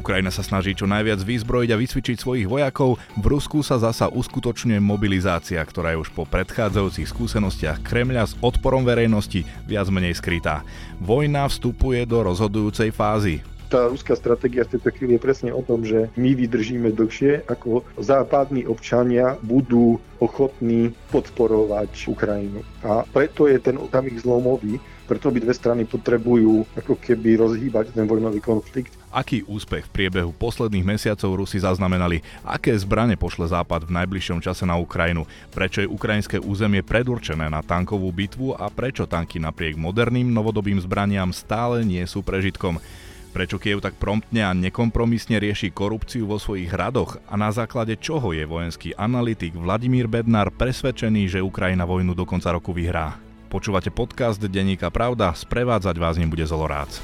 Ukrajina sa snaží čo najviac vyzbrojiť a vycvičiť svojich vojakov, v Rusku sa zasa uskutočňuje mobilizácia, ktorá je už po predchádzajúcich skúsenostiach Kremľa s odporom verejnosti viac menej skrytá. Vojna vstupuje do rozhodujúcej fázy tá ruská stratégia v tejto chvíli je presne o tom, že my vydržíme dlhšie, ako západní občania budú ochotní podporovať Ukrajinu. A preto je ten okamih zlomový, preto by dve strany potrebujú ako keby rozhýbať ten vojnový konflikt. Aký úspech v priebehu posledných mesiacov Rusi zaznamenali? Aké zbrane pošle Západ v najbližšom čase na Ukrajinu? Prečo je ukrajinské územie predurčené na tankovú bitvu a prečo tanky napriek moderným novodobým zbraniam stále nie sú prežitkom? Prečo Kiev tak promptne a nekompromisne rieši korupciu vo svojich hradoch a na základe čoho je vojenský analytik Vladimír Bednár presvedčený, že Ukrajina vojnu do konca roku vyhrá? Počúvate podcast Denníka Pravda, sprevádzať vás ním bude Zolorác.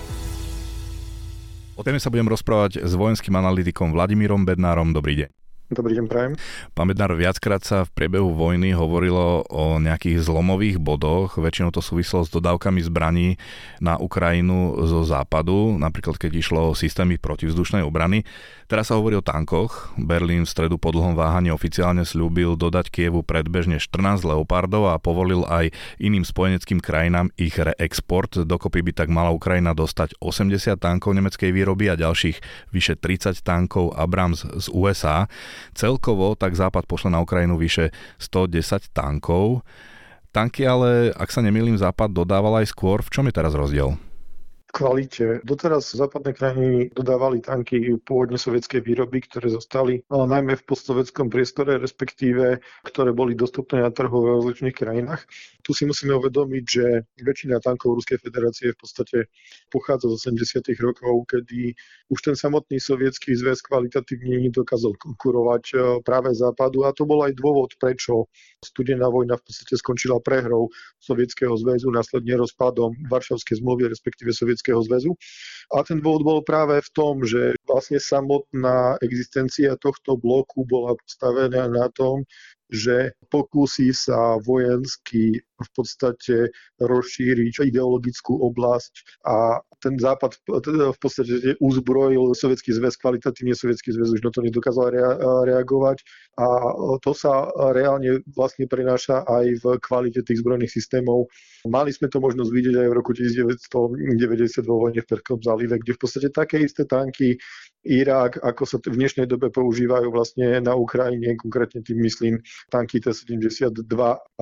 O téme sa budem rozprávať s vojenským analytikom Vladimírom Bednárom. Dobrý deň. Dobrý deň, prajem. Pán Bednár, viackrát sa v priebehu vojny hovorilo o nejakých zlomových bodoch, väčšinou to súvislo s dodávkami zbraní na Ukrajinu zo západu, napríklad keď išlo o systémy protivzdušnej obrany. Teraz sa hovorí o tankoch. Berlín v stredu po dlhom váhaní oficiálne slúbil dodať Kievu predbežne 14 leopardov a povolil aj iným spojeneckým krajinám ich reexport. Dokopy by tak mala Ukrajina dostať 80 tankov nemeckej výroby a ďalších vyše 30 tankov Abrams z USA. Celkovo tak Západ pošle na Ukrajinu vyše 110 tankov. Tanky ale, ak sa nemýlim, Západ dodával aj skôr. V čom je teraz rozdiel? Kvalite. Doteraz západné krajiny dodávali tanky pôvodne sovietskej výroby, ktoré zostali najmä v postsovetskom priestore, respektíve ktoré boli dostupné na trhu v rozličných krajinách. Tu si musíme uvedomiť, že väčšina tankov Ruskej federácie v podstate pochádza z 80. rokov, kedy už ten samotný sovietský zväz kvalitatívne nedokázal konkurovať e, práve západu a to bol aj dôvod, prečo studená vojna v podstate skončila prehrou Sovietskeho zväzu, následne rozpadom Varšavskej zmluvy, respektíve Sovietského Sovietskeho zväzu. A ten dôvod bol práve v tom, že vlastne samotná existencia tohto bloku bola postavená na tom, že pokúsi sa vojensky v podstate rozšíriť ideologickú oblasť a ten západ v podstate uzbrojil Sovietský zväz, kvalitatívne Sovietský zväz už na to nedokázal rea- reagovať a to sa reálne vlastne prenáša aj v kvalite tých zbrojných systémov. Mali sme to možnosť vidieť aj v roku 1990 vo vojne v Perskom zálive, kde v podstate také isté tanky Irak, ako sa v dnešnej dobe používajú vlastne na Ukrajine, konkrétne tým myslím tanky T-72,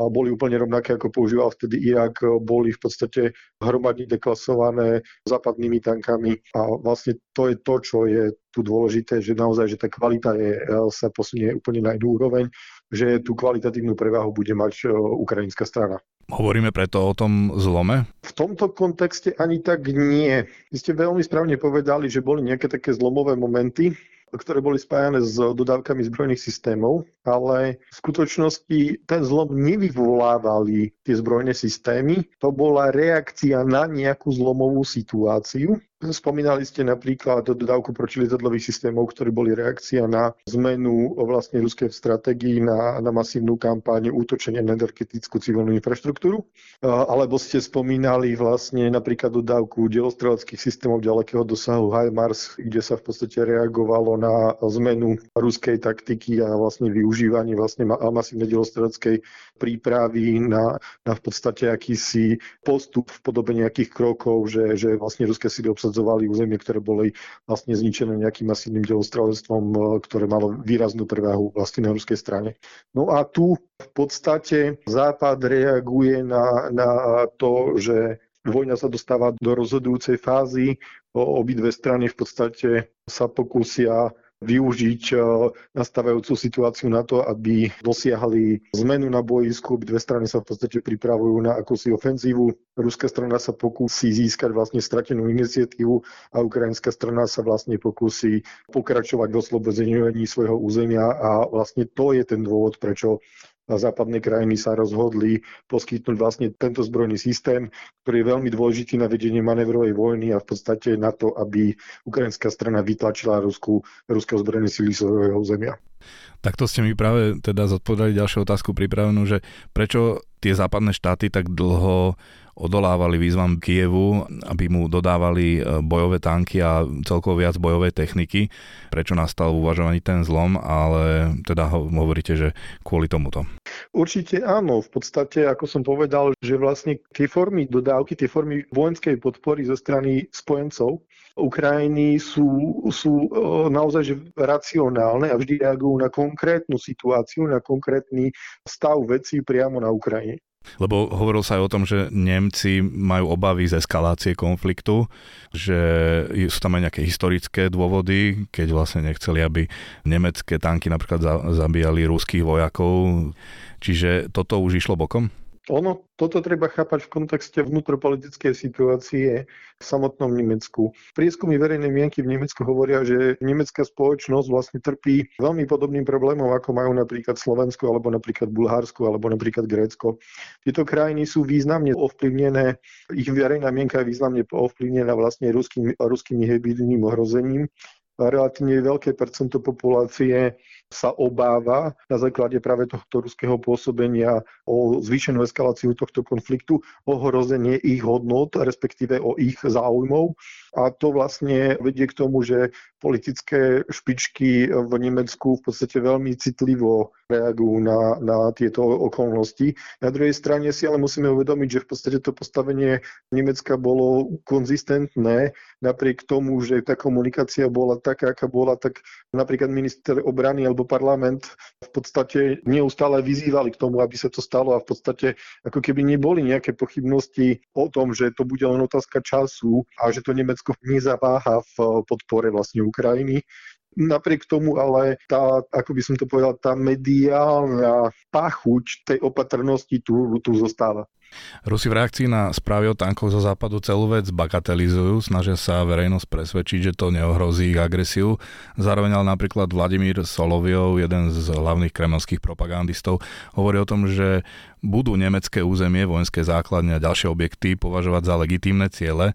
boli úplne rovnaké, ako používal vtedy Irak, boli v podstate hromadne deklasované západnými tankami a vlastne to je to, čo je tu dôležité, že naozaj, že tá kvalita je, sa posunie úplne na inú úroveň, že tú kvalitatívnu prevahu bude mať ukrajinská strana. Hovoríme preto o tom zlome? V tomto kontexte ani tak nie. Vy ste veľmi správne povedali, že boli nejaké také zlomové momenty, ktoré boli spájane s dodávkami zbrojných systémov, ale v skutočnosti ten zlom nevyvolávali tie zbrojné systémy. To bola reakcia na nejakú zlomovú situáciu, Spomínali ste napríklad dodávku protilietadlových systémov, ktoré boli reakcia na zmenu vlastne ruskej stratégii na, na masívnu kampáň útočenia na energetickú civilnú infraštruktúru. Alebo ste spomínali vlastne napríklad dodávku delostreleckých systémov ďalekého dosahu HIMARS, kde sa v podstate reagovalo na zmenu ruskej taktiky a vlastne využívanie vlastne masívnej delostreleckej prípravy na, na v podstate akýsi postup v podobe nejakých krokov, že, že vlastne ruské síly obsadzujú obsadzovali územie, ktoré boli vlastne zničené nejakým masívnym delostrelectvom, e, ktoré malo výraznú prevahu vlastne na ruskej strane. No a tu v podstate Západ reaguje na, na to, že vojna sa dostáva do rozhodujúcej fázy. Obidve strany v podstate sa pokúsia využiť eh, nastávajúcu situáciu na to, aby dosiahli zmenu na boisku. Dve strany sa v podstate pripravujú na akúsi ofenzívu. Ruská strana sa pokúsi získať vlastne stratenú iniciatívu a ukrajinská strana sa vlastne pokúsi pokračovať v oslobodení svojho územia a vlastne to je ten dôvod, prečo a západné krajiny sa rozhodli poskytnúť vlastne tento zbrojný systém, ktorý je veľmi dôležitý na vedenie manevrovej vojny a v podstate na to, aby ukrajinská strana vytlačila Rusku, ruské ozbrojené sily svojho územia. Takto ste mi práve teda zodpovedali ďalšiu otázku pripravenú, že prečo tie západné štáty tak dlho odolávali výzvam Kievu, aby mu dodávali e, bojové tanky a celkovo viac bojovej techniky. Prečo nastal v uvažovaní ten zlom, ale teda hovoríte, že kvôli tomuto. Určite áno. V podstate, ako som povedal, že vlastne tie formy dodávky, tie formy vojenskej podpory zo strany spojencov Ukrajiny sú, sú e, naozaj racionálne a vždy reagujú na konkrétnu situáciu, na konkrétny stav vecí priamo na Ukrajine. Lebo hovoril sa aj o tom, že Nemci majú obavy z eskalácie konfliktu, že sú tam aj nejaké historické dôvody, keď vlastne nechceli, aby nemecké tanky napríklad zabíjali ruských vojakov. Čiže toto už išlo bokom? Ono, toto treba chápať v kontexte vnútropolitickej situácie v samotnom Nemecku. Prieskumy verejnej mienky v Nemecku hovoria, že nemecká spoločnosť vlastne trpí veľmi podobným problémom, ako majú napríklad Slovensko, alebo napríklad Bulharsko, alebo napríklad Grécko. Tieto krajiny sú významne ovplyvnené, ich verejná mienka je významne ovplyvnená vlastne ruskými, ruskými hybridným ohrozením relatívne veľké percento populácie sa obáva na základe práve tohto ruského pôsobenia o zvýšenú eskaláciu tohto konfliktu, ohrozenie ich hodnot, respektíve o ich záujmov. A to vlastne vedie k tomu, že politické špičky v Nemecku v podstate veľmi citlivo reagujú na, na tieto okolnosti. Na druhej strane si ale musíme uvedomiť, že v podstate to postavenie Nemecka bolo konzistentné, napriek tomu, že tá komunikácia bola taká, aká bola, tak napríklad minister obrany alebo parlament v podstate neustále vyzývali k tomu, aby sa to stalo a v podstate ako keby neboli nejaké pochybnosti o tom, že to bude len otázka času a že to Nemecko nezaváha v podpore vlastne Ukrajiny. Napriek tomu ale tá, ako by som to povedal, tá mediálna pachuť tej opatrnosti tu, tu zostáva. Rusi v reakcii na správy o tankoch zo západu celú vec bagatelizujú, snažia sa verejnosť presvedčiť, že to neohrozí ich agresiu. Zároveň ale napríklad Vladimír Soloviov, jeden z hlavných kremelských propagandistov, hovorí o tom, že budú nemecké územie, vojenské základne a ďalšie objekty považovať za legitímne ciele.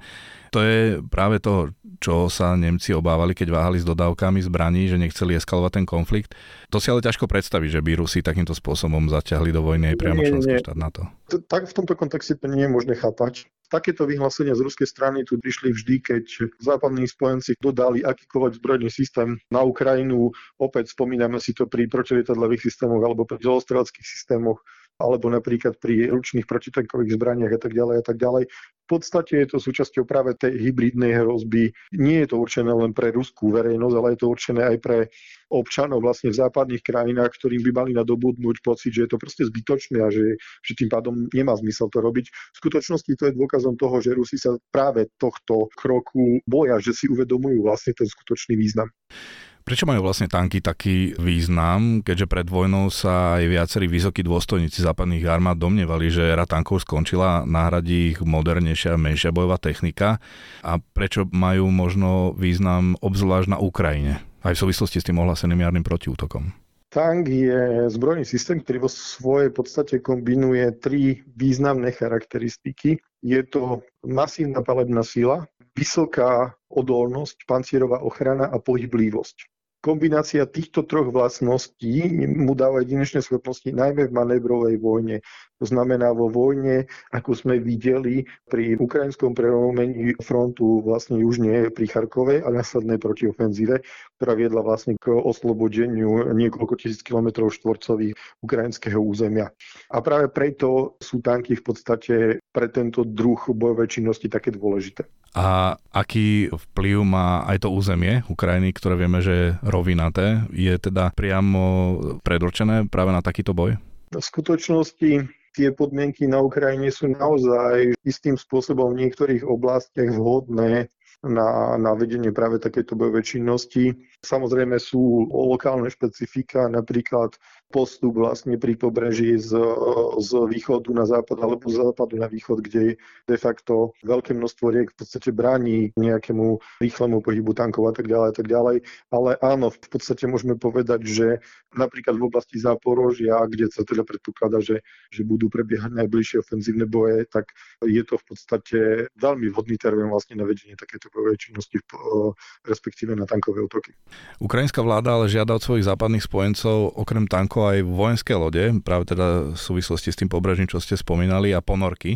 To je práve to, čo sa Nemci obávali, keď váhali s dodávkami zbraní, že nechceli eskalovať ten konflikt. To si ale ťažko predstaviť, že by Rusi takýmto spôsobom zaťahli do vojny aj priamo členský štát NATO. Tak v tomto kontexte to nie je možné chápať. Takéto vyhlásenia z ruskej strany tu prišli vždy, keď západní spojenci dodali akýkoľvek zbrojný systém na Ukrajinu. Opäť spomíname si to pri protilietadlových systémoch alebo pri zelostreleckých systémoch alebo napríklad pri ručných protitankových zbraniach a tak ďalej a tak ďalej. V podstate je to súčasťou práve tej hybridnej hrozby. Nie je to určené len pre ruskú verejnosť, ale je to určené aj pre občanov vlastne v západných krajinách, ktorým by mali nadobudnúť pocit, že je to proste zbytočné a že, že tým pádom nemá zmysel to robiť. V skutočnosti to je dôkazom toho, že Rusi sa práve tohto kroku boja, že si uvedomujú vlastne ten skutočný význam. Prečo majú vlastne tanky taký význam, keďže pred vojnou sa aj viacerí vysokí dôstojníci západných armád domnievali, že era tankov skončila, nahradí ich modernejšia menšia bojová technika a prečo majú možno význam obzvlášť na Ukrajine, aj v súvislosti s tým ohláseným jarným protiútokom? Tank je zbrojný systém, ktorý vo svojej podstate kombinuje tri významné charakteristiky. Je to masívna palebná sila, vysoká odolnosť, pancierová ochrana a pohyblivosť. Kombinácia týchto troch vlastností mu dáva jedinečné schopnosti najmä v manévrovej vojne. To znamená vo vojne, ako sme videli pri ukrajinskom prelomení frontu vlastne južne pri Charkovej a následnej protiofenzíve, ktorá viedla vlastne k oslobodeniu niekoľko tisíc kilometrov štvorcových ukrajinského územia. A práve preto sú tanky v podstate pre tento druh bojovej činnosti také dôležité. A aký vplyv má aj to územie Ukrajiny, ktoré vieme, že je rovinaté, je teda priamo predurčené práve na takýto boj? V skutočnosti tie podmienky na Ukrajine sú naozaj istým spôsobom v niektorých oblastiach vhodné na, na vedenie práve takéto bojovej činnosti. Samozrejme sú lokálne špecifika, napríklad postup vlastne pri pobreží z, z východu na západ alebo z západu na východ, kde de facto veľké množstvo riek v podstate bráni nejakému rýchlemu pohybu tankov a tak ďalej a tak ďalej. Ale áno, v podstate môžeme povedať, že napríklad v oblasti Záporožia, kde sa teda predpokladá, že, že budú prebiehať najbližšie ofenzívne boje, tak je to v podstate veľmi vhodný terén vlastne na vedenie takéto bojovej činnosti, respektíve na tankové útoky. Ukrajinská vláda ale žiada od svojich západných spojencov okrem tankov ako aj vojenské lode, práve teda v súvislosti s tým pobrežím, čo ste spomínali, a ponorky.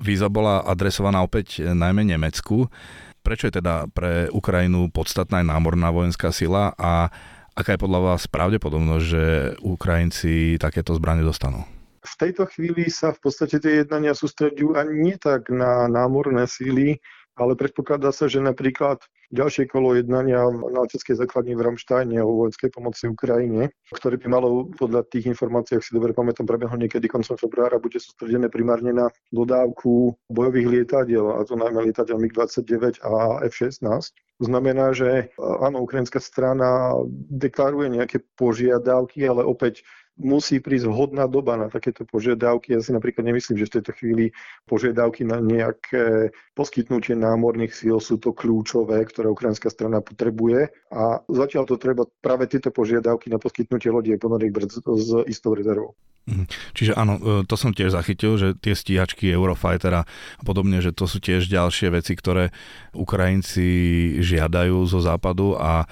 Víza bola adresovaná opäť najmä Nemecku. Prečo je teda pre Ukrajinu podstatná aj námorná vojenská sila a aká je podľa vás pravdepodobnosť, že Ukrajinci takéto zbranie dostanú? V tejto chvíli sa v podstate tie jednania sústredujú ani nie tak na námorné síly, ale predpokladá sa, že napríklad ďalšie kolo jednania na leteckej základni v Ramštajne o vojenskej pomoci Ukrajine, ktoré by malo podľa tých informácií, ak si dobre pamätám, prebehnúť niekedy koncom februára, bude sústredené primárne na dodávku bojových lietadiel, a to najmä lietadiel MiG-29 a F-16. To znamená, že áno, ukrajinská strana deklaruje nejaké požiadavky, ale opäť musí prísť vhodná doba na takéto požiadavky. Ja si napríklad nemyslím, že v tejto chvíli požiadavky na nejaké poskytnutie námorných síl sú to kľúčové, ktoré ukrajinská strana potrebuje. A zatiaľ to treba práve tieto požiadavky na poskytnutie lodí ponoriek s istou rezervou. Mhm. Čiže áno, e, to som tiež zachytil, že tie stíhačky Eurofighter a podobne, že to sú tiež ďalšie veci, ktoré Ukrajinci žiadajú zo západu a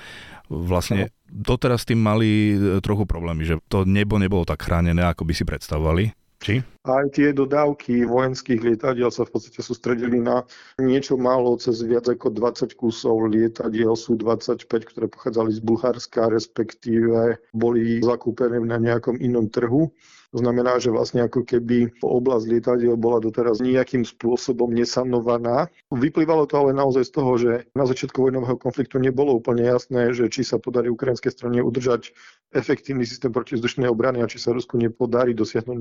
vlastne doteraz s tým mali e, trochu problémy, že to nebo nebolo tak chránené, ako by si predstavovali. Či? Aj tie dodávky vojenských lietadiel sa v podstate sústredili na niečo málo cez viac ako 20 kusov lietadiel, sú 25, ktoré pochádzali z Bulharska, respektíve boli zakúpené na nejakom inom trhu. To znamená, že vlastne ako keby oblasť lietadiel bola doteraz nejakým spôsobom nesanovaná. Vyplývalo to ale naozaj z toho, že na začiatku vojnového konfliktu nebolo úplne jasné, že či sa podarí ukrajinskej strane udržať efektívny systém protizdušnej obrany a či sa Rusku nepodarí dosiahnuť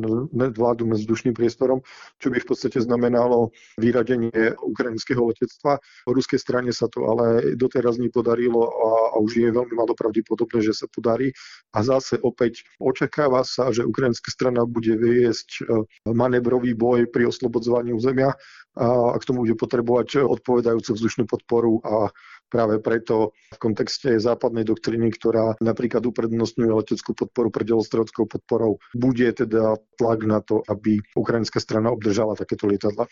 vládu nad vzdušným priestorom, čo by v podstate znamenalo vyradenie ukrajinského letectva. Po ruskej strane sa to ale doteraz nepodarilo a, a už je veľmi malo pravdepodobné, že sa podarí. A zase opäť očakáva sa, že ukrajinská strana bude viesť e, manevrový boj pri oslobodzovaní územia a k tomu bude potrebovať odpovedajúcu vzdušnú podporu a práve preto v kontexte západnej doktriny, ktorá napríklad uprednostňuje leteckú podporu pred delostredskou podporou, bude teda tlak na to, aby ukrajinská strana obdržala takéto lietadla.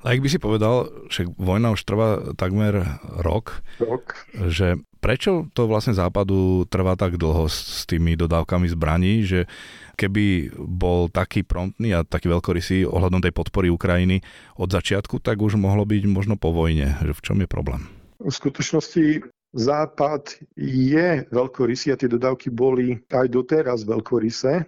Ak by si povedal, že vojna už trvá takmer rok, rok. že prečo to vlastne západu trvá tak dlho s, s tými dodávkami zbraní, že keby bol taký promptný a taký veľkorysý ohľadom tej podpory Ukrajiny od začiatku, tak už mohlo byť možno po vojne. Že v čom je problém? V skutočnosti Západ je veľkorysý a tie dodávky boli aj doteraz veľkorysé.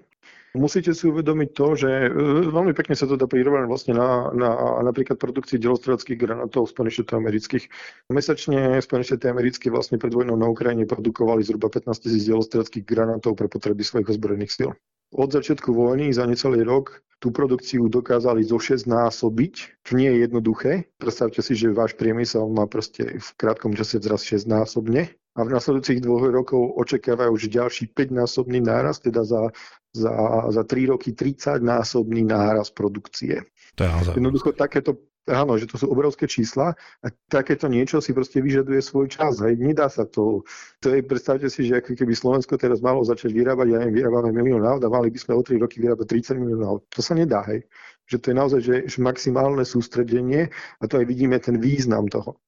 Musíte si uvedomiť to, že e, veľmi pekne sa to dá prirovnať vlastne na, na napríklad produkcii delostredeckých granátov Spojených štátov amerických. Mesačne Spojené štáty americké vlastne pred vojnou na Ukrajine produkovali zhruba 15 tisíc delostredeckých granátov pre potreby svojich ozbrojených síl. Od začiatku vojny za necelý rok tú produkciu dokázali zo 6 násobiť. Nie je jednoduché. Predstavte si, že váš priemysel má proste v krátkom čase zraz 6 násobne a v nasledujúcich dvoch rokov očakávajú už ďalší 5-násobný náraz, teda za, za, za 3 roky 30-násobný náraz produkcie. To je Jednoducho takéto Áno, že to sú obrovské čísla a takéto niečo si proste vyžaduje svoj čas. Hej. Nedá sa to. to je, predstavte si, že ako keby Slovensko teraz malo začať vyrábať, ja neviem, vyrábame milión aut a mali by sme o 3 roky vyrábať 30 miliónov aut. To sa nedá, hej. Že to je naozaj že, že maximálne sústredenie a to aj vidíme ten význam toho.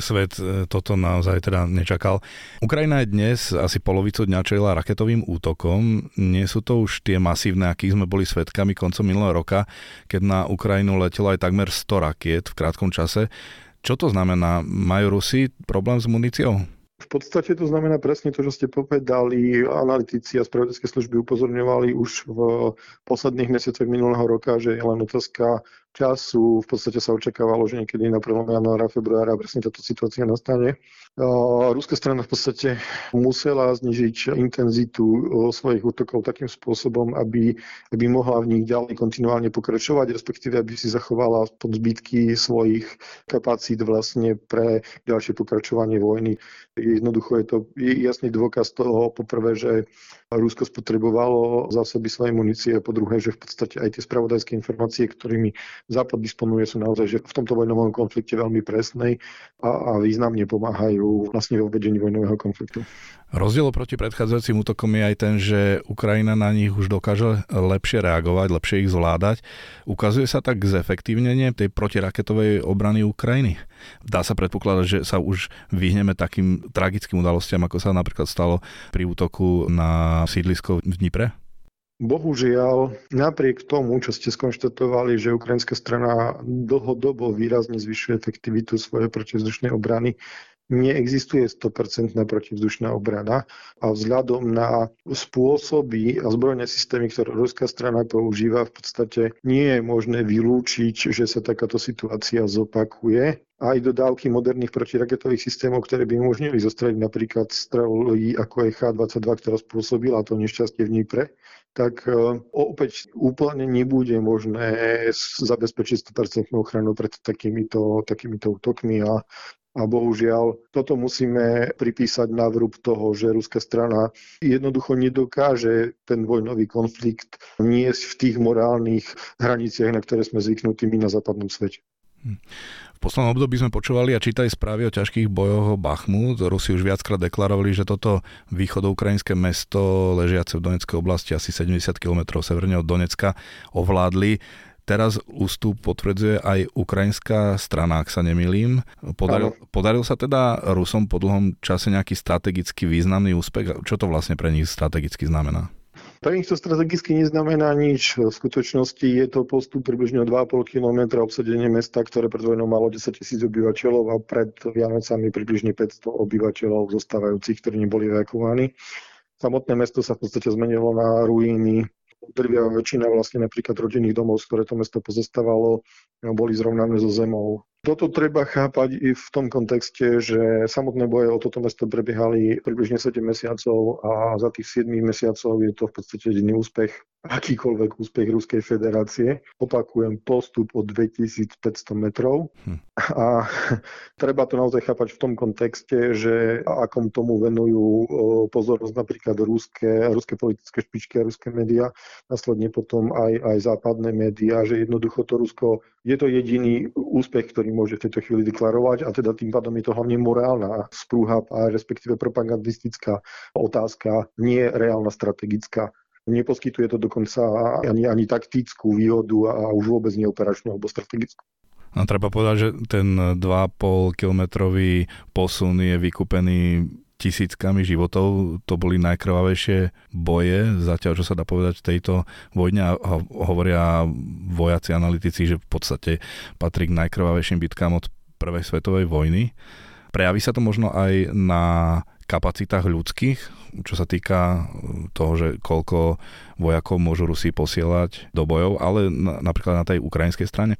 Svet e, toto naozaj teda nečakal. Ukrajina je dnes asi polovicu dňa čelila raketovým útokom. Nie sú to už tie masívne, akých sme boli svetkami koncom minulého roka, keď na Ukrajinu letelo aj takmer 100 rakiet v krátkom čase. Čo to znamená? Majú Rusi problém s muníciou? V podstate to znamená presne to, čo ste povedali. Analytici a spravodajské služby upozorňovali už v posledných mesiacoch minulého roka, že je len otázka času. V podstate sa očakávalo, že niekedy na 1. januára, februára presne táto situácia nastane. Ruská strana v podstate musela znižiť intenzitu svojich útokov takým spôsobom, aby, aby mohla v nich ďalej kontinuálne pokračovať, respektíve aby si zachovala zbytky svojich kapacít vlastne pre ďalšie pokračovanie vojny. Jednoducho je to jasný dôkaz toho, poprvé, že Rusko spotrebovalo zásoby svojej munície a po druhé, že v podstate aj tie spravodajské informácie, ktorými Západ disponuje, sú naozaj že v tomto vojnovom konflikte veľmi presnej a, a významne pomáhajú vlastne vo vedení vojnového konfliktu. Rozdiel proti predchádzajúcim útokom je aj ten, že Ukrajina na nich už dokáže lepšie reagovať, lepšie ich zvládať. Ukazuje sa tak zefektívnenie tej protiraketovej obrany Ukrajiny. Dá sa predpokladať, že sa už vyhneme takým tragickým udalostiam, ako sa napríklad stalo pri útoku na sídlisko v Dnipre? Bohužiaľ, napriek tomu, čo ste skonštatovali, že ukrajinská strana dlhodobo výrazne zvyšuje efektivitu svojej protizdušnej obrany, neexistuje 100% protivzdušná obrana a vzhľadom na spôsoby a zbrojné systémy, ktoré ruská strana používa, v podstate nie je možné vylúčiť, že sa takáto situácia zopakuje. Aj dodávky moderných protiraketových systémov, ktoré by umožnili zostreliť napríklad strely ako je H-22, ktorá spôsobila to nešťastie v Dnipre, tak e, opäť úplne nebude možné zabezpečiť 100% ochranu pred takýmito, takýmito útokmi a a bohužiaľ, toto musíme pripísať na vrúb toho, že ruská strana jednoducho nedokáže ten vojnový konflikt niesť v tých morálnych hraniciach, na ktoré sme zvyknutí my na západnom svete. Hm. V poslednom období sme počúvali a čítali správy o ťažkých bojoch o Bachmut. Rusi už viackrát deklarovali, že toto východoukrajinské mesto ležiace v Donetskej oblasti asi 70 km severne od Donecka ovládli. Teraz ústup potvrdzuje aj ukrajinská strana, ak sa nemýlim. Podaril, podaril sa teda Rusom po dlhom čase nejaký strategicky významný úspech? Čo to vlastne pre nich strategicky znamená? Pre nich to strategicky neznamená nič. V skutočnosti je to postup približne 2,5 km obsadenie mesta, ktoré pred vojnou malo 10 tisíc obyvateľov a pred Vianocami približne 500 obyvateľov zostávajúcich, ktorí neboli evakuovaní. Samotné mesto sa v podstate zmenilo na ruíny. Drvia väčšina vlastne napríklad rodinných domov, z ktoré to mesto pozostávalo, boli zrovnané so zemou. Toto treba chápať i v tom kontexte, že samotné boje o toto mesto prebiehali približne 7 mesiacov a za tých 7 mesiacov je to v podstate jediný úspech akýkoľvek úspech Ruskej federácie. Opakujem, postup o 2500 metrov. Hm. A treba to naozaj chápať v tom kontexte, že akom tomu venujú pozornosť napríklad ruské, ruské politické špičky a ruské médiá, následne potom aj, aj západné médiá, že jednoducho to Rusko je to jediný úspech, ktorý môže v tejto chvíli deklarovať a teda tým pádom je to hlavne morálna sprúha a respektíve propagandistická otázka, nie reálna strategická. Neposkytuje to dokonca ani, ani taktickú výhodu a už vôbec nie operačnú alebo strategickú. A treba povedať, že ten 2,5 kilometrový posun je vykúpený tisíckami životov. To boli najkrvavejšie boje, zatiaľ čo sa dá povedať v tejto vojne hovoria vojaci, analytici, že v podstate patrí k najkrvavejším bitkám od prvej svetovej vojny. Prejaví sa to možno aj na kapacitách ľudských, čo sa týka toho, že koľko vojakov môžu Rusi posielať do bojov, ale na, napríklad na tej ukrajinskej strane?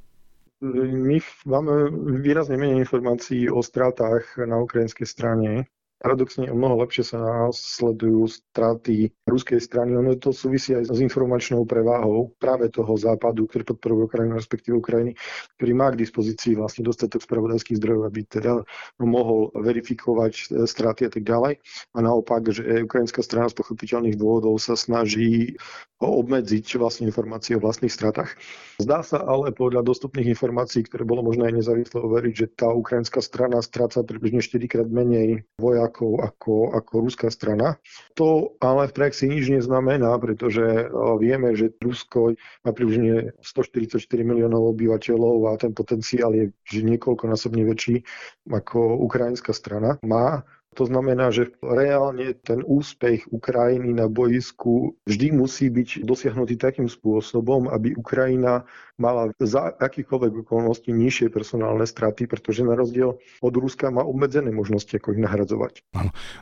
My máme výrazne menej informácií o stratách na ukrajinskej strane paradoxne o mnoho lepšie sa sledujú straty ruskej strany. Ono to súvisí aj s informačnou preváhou práve toho západu, ktorý podporuje Ukrajinu, respektíve Ukrajiny, ktorý má k dispozícii vlastne dostatok spravodajských zdrojov, aby teda mohol verifikovať e, straty a tak ďalej. A naopak, že ukrajinská strana z pochopiteľných dôvodov sa snaží obmedziť vlastne informácie o vlastných stratách. Zdá sa ale podľa dostupných informácií, ktoré bolo možné aj nezávisle overiť, že tá ukrajinská strana stráca približne 4 krát menej vojakov vojakov ako, ako ruská strana. To ale v praxi nič neznamená, pretože e, vieme, že Rusko má približne 144 miliónov obyvateľov a ten potenciál je niekoľkonásobne väčší ako ukrajinská strana má. To znamená, že reálne ten úspech Ukrajiny na boisku vždy musí byť dosiahnutý takým spôsobom, aby Ukrajina mala za akýchkoľvek okolností nižšie personálne straty, pretože na rozdiel od Ruska má obmedzené možnosti, ako ich nahradzovať.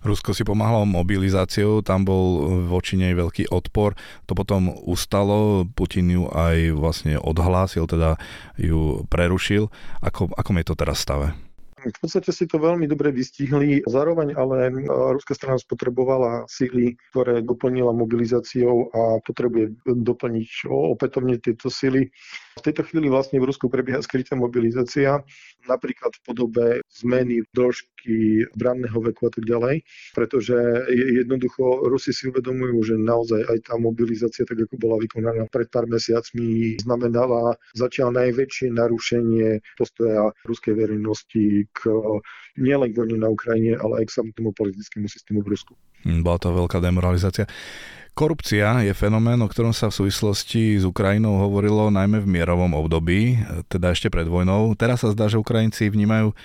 Rusko si pomáhalo mobilizáciou, tam bol voči nej veľký odpor, to potom ustalo, Putin ju aj vlastne odhlásil, teda ju prerušil. Ako, ako je to teraz stave? V podstate si to veľmi dobre vystihli. Zároveň ale ruská strana spotrebovala síly, ktoré doplnila mobilizáciou a potrebuje doplniť opätovne tieto síly. V tejto chvíli vlastne v Rusku prebieha skrytá mobilizácia, napríklad v podobe zmeny dĺžky branného veku a tak ďalej, pretože jednoducho Rusi si uvedomujú, že naozaj aj tá mobilizácia, tak ako bola vykonaná pred pár mesiacmi, znamenala zatiaľ najväčšie narušenie postoja ruskej verejnosti k nielen k vojne na Ukrajine, ale aj k samotnému politickému systému v Rusku. Hm, bola to veľká demoralizácia. Korupcia je fenomén, o ktorom sa v súvislosti s Ukrajinou hovorilo najmä v mierovom období, teda ešte pred vojnou. Teraz sa zdá, že Ukrajinci vnímajú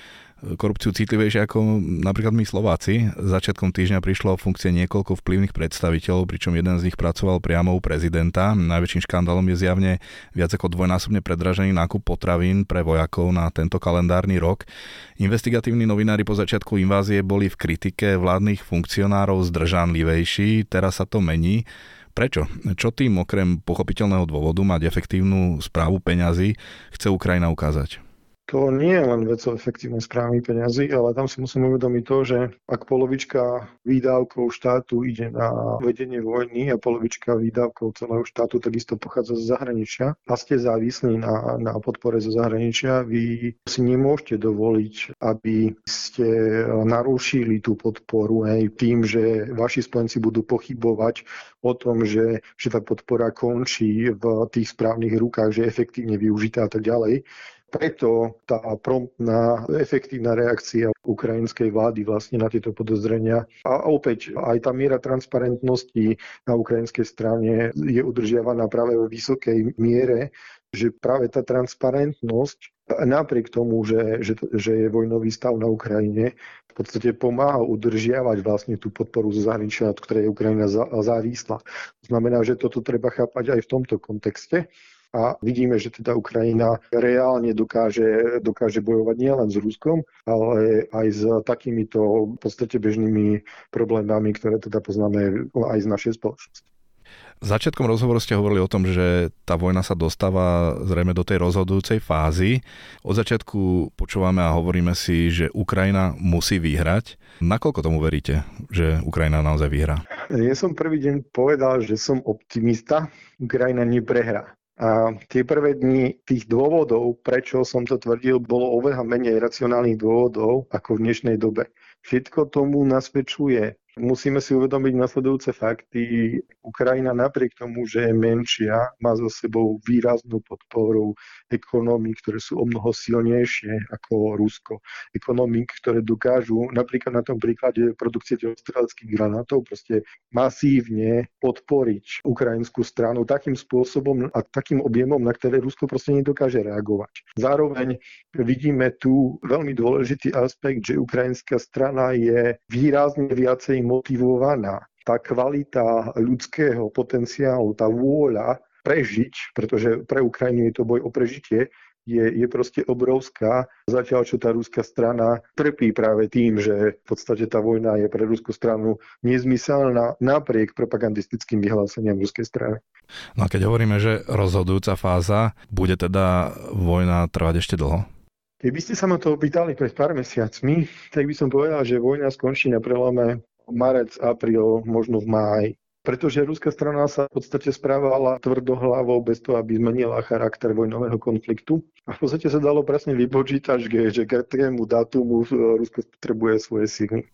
korupciu citlivejšie ako napríklad my Slováci. Začiatkom týždňa prišlo o funkcie niekoľko vplyvných predstaviteľov, pričom jeden z nich pracoval priamo u prezidenta. Najväčším škandálom je zjavne viac ako dvojnásobne predražený nákup potravín pre vojakov na tento kalendárny rok. Investigatívni novinári po začiatku invázie boli v kritike vládnych funkcionárov zdržanlivejší, teraz sa to mení. Prečo? Čo tým okrem pochopiteľného dôvodu mať efektívnu správu peňazí chce Ukrajina ukázať? To nie je len vec o efektívnej správy peniazy, ale tam si musíme uvedomiť to, že ak polovička výdavkov štátu ide na vedenie vojny a polovička výdavkov celého štátu takisto pochádza z zahraničia a ste závislí na, na podpore zo zahraničia, vy si nemôžete dovoliť, aby ste narušili tú podporu hej, tým, že vaši spojenci budú pochybovať o tom, že, že tá podpora končí v tých správnych rukách, že je efektívne využitá a tak ďalej. Preto tá promptná, efektívna reakcia ukrajinskej vlády vlastne na tieto podozrenia a opäť aj tá miera transparentnosti na ukrajinskej strane je udržiavaná práve vo vysokej miere, že práve tá transparentnosť napriek tomu, že, že, že je vojnový stav na Ukrajine, v podstate pomáha udržiavať vlastne tú podporu zo zahraničia, od ktorej je Ukrajina závislá. To znamená, že toto treba chápať aj v tomto kontexte a vidíme, že teda Ukrajina reálne dokáže, dokáže bojovať nielen s Ruskom, ale aj s takýmito v podstate bežnými problémami, ktoré teda poznáme aj z našej spoločnosti. Začiatkom rozhovoru ste hovorili o tom, že tá vojna sa dostáva zrejme do tej rozhodujúcej fázy. Od začiatku počúvame a hovoríme si, že Ukrajina musí vyhrať. Nakoľko tomu veríte, že Ukrajina naozaj vyhrá? Ja som prvý deň povedal, že som optimista. Ukrajina neprehrá. A tie prvé dni tých dôvodov, prečo som to tvrdil, bolo oveľa menej racionálnych dôvodov ako v dnešnej dobe. Všetko tomu nasvedčuje Musíme si uvedomiť nasledujúce fakty. Ukrajina napriek tomu, že je menšia, má za sebou výraznú podporu ekonomík, ktoré sú o mnoho silnejšie ako Rusko. Ekonomík, ktoré dokážu napríklad na tom príklade produkcie austrálskych granátov proste masívne podporiť ukrajinskú stranu takým spôsobom a takým objemom, na ktoré Rusko proste nedokáže reagovať. Zároveň vidíme tu veľmi dôležitý aspekt, že ukrajinská strana je výrazne viacej motivovaná. Tá kvalita ľudského potenciálu, tá vôľa prežiť, pretože pre Ukrajinu je to boj o prežitie, je, je proste obrovská. Zatiaľ, čo tá ruská strana trpí práve tým, že v podstate tá vojna je pre ruskú stranu nezmyselná napriek propagandistickým vyhláseniam ruskej strany. No a keď hovoríme, že rozhodujúca fáza, bude teda vojna trvať ešte dlho? Keby ste sa ma to opýtali pred pár mesiacmi, tak by som povedal, že vojna skončí na prelome marec, apríl, možno v máji pretože ruská strana sa v podstate správala tvrdohlavou bez toho, aby zmenila charakter vojnového konfliktu. A v podstate sa dalo presne vypočítať, že k akému datumu Rusko potrebuje svoje síly.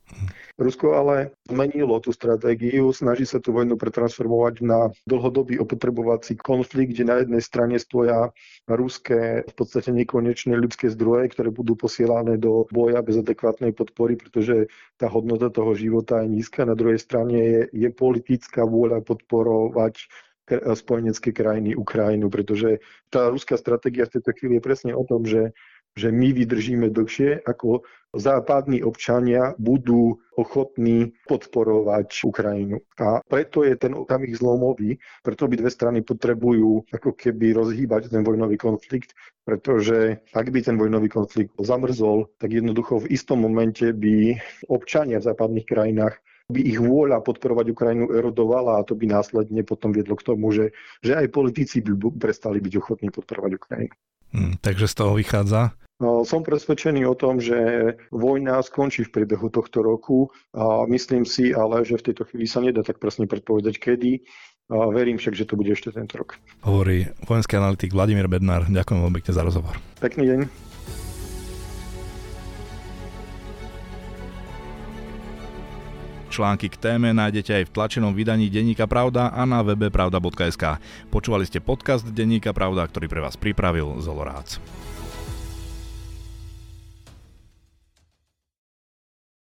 Rusko ale zmenilo tú stratégiu, snaží sa tú vojnu pretransformovať na dlhodobý opotrebovací konflikt, kde na jednej strane stoja ruské v podstate nekonečné ľudské zdroje, ktoré budú posielané do boja bez adekvátnej podpory, pretože tá hodnota toho života je nízka. Na druhej strane je, je politická politická vôľa podporovať spojenecké krajiny Ukrajinu, pretože tá ruská stratégia v tejto chvíli je presne o tom, že, že my vydržíme dlhšie, ako západní občania budú ochotní podporovať Ukrajinu. A preto je ten okamih zlomový, preto by dve strany potrebujú ako keby rozhýbať ten vojnový konflikt, pretože ak by ten vojnový konflikt zamrzol, tak jednoducho v istom momente by občania v západných krajinách by ich vôľa podporovať Ukrajinu erodovala a to by následne potom viedlo k tomu, že, že aj politici by prestali byť ochotní podporovať Ukrajinu. Hmm, takže z toho vychádza? No, som presvedčený o tom, že vojna skončí v priebehu tohto roku a myslím si ale, že v tejto chvíli sa nedá tak presne predpovedať kedy. A verím však, že to bude ešte tento rok. Hovorí vojenský analytik Vladimír Bednár. Ďakujem veľmi pekne za rozhovor. Pekný deň. Články k téme nájdete aj v tlačenom vydaní Denníka Pravda a na webe pravda.sk. Počúvali ste podcast Denníka Pravda, ktorý pre vás pripravil Zolorác.